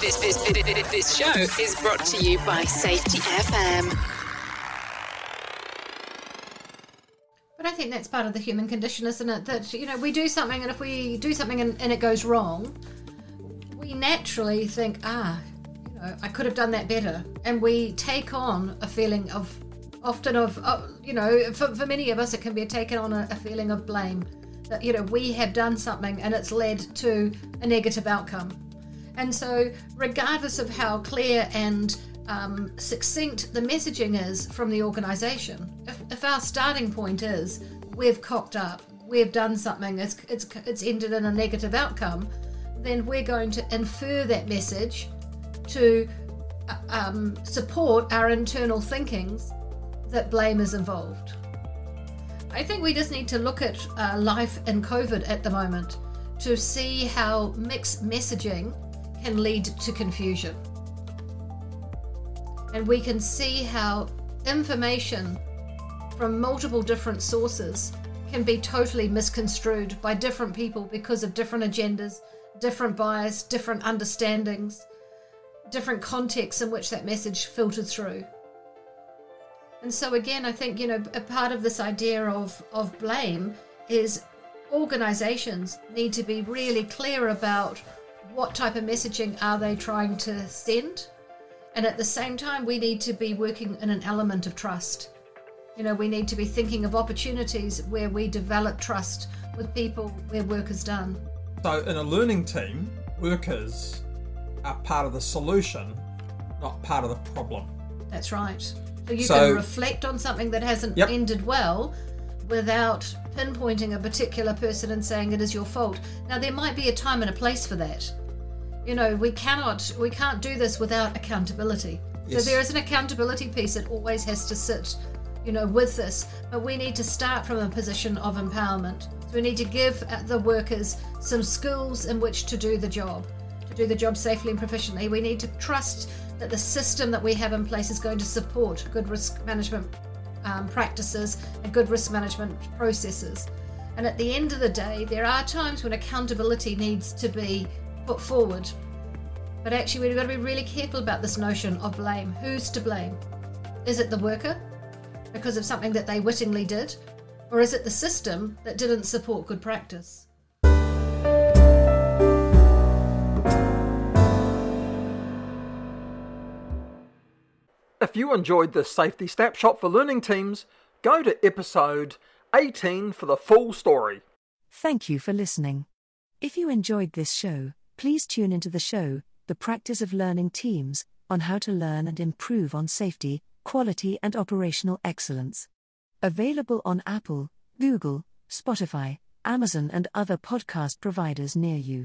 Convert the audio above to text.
This, this, this, show is brought to you by Safety FM. But I think that's part of the human condition, isn't it? That, you know, we do something and if we do something and, and it goes wrong, we naturally think, ah, you know, I could have done that better. And we take on a feeling of, often of, uh, you know, for, for many of us, it can be taken on a, a feeling of blame. That, you know, we have done something and it's led to a negative outcome. And so, regardless of how clear and um, succinct the messaging is from the organisation, if, if our starting point is we've cocked up, we've done something, it's, it's, it's ended in a negative outcome, then we're going to infer that message to uh, um, support our internal thinkings that blame is involved. I think we just need to look at uh, life in COVID at the moment to see how mixed messaging can lead to confusion. And we can see how information from multiple different sources can be totally misconstrued by different people because of different agendas, different bias, different understandings, different contexts in which that message filtered through. And so again, I think you know a part of this idea of of blame is organizations need to be really clear about what type of messaging are they trying to send? And at the same time we need to be working in an element of trust. You know we need to be thinking of opportunities where we develop trust with people where work is done. So, in a learning team, workers are part of the solution, not part of the problem. that's right. So you So- can reflect on something that hasn't Yep. ended well without pinpointing a particular person and saying it is your fault. Now there might be a time and a place for that you know we cannot we can't do this without accountability Yes. so there is an accountability piece that always has to sit you know with this but we need to start from a position of empowerment so we need to give the workers some skills in which to do the job to do the job safely and proficiently we need to trust that the system that we have in place is going to support good risk management um, practices and good risk management processes. And at the end of the day, there are times when accountability needs to be put forward. But actually, we've got to be really careful about this notion of blame. Who's to blame? Is it the worker because of something that they wittingly did? Or is it the system that didn't support good practice? If you enjoyed this safety snapshot for learning teams, go to episode 18 for the full story. Thank you for listening. If you enjoyed this show, please tune into the show, The Practice of Learning Teams, on how to learn and improve on safety, quality, and operational excellence. Available on Apple, Google, Spotify, Amazon, and other podcast providers near you.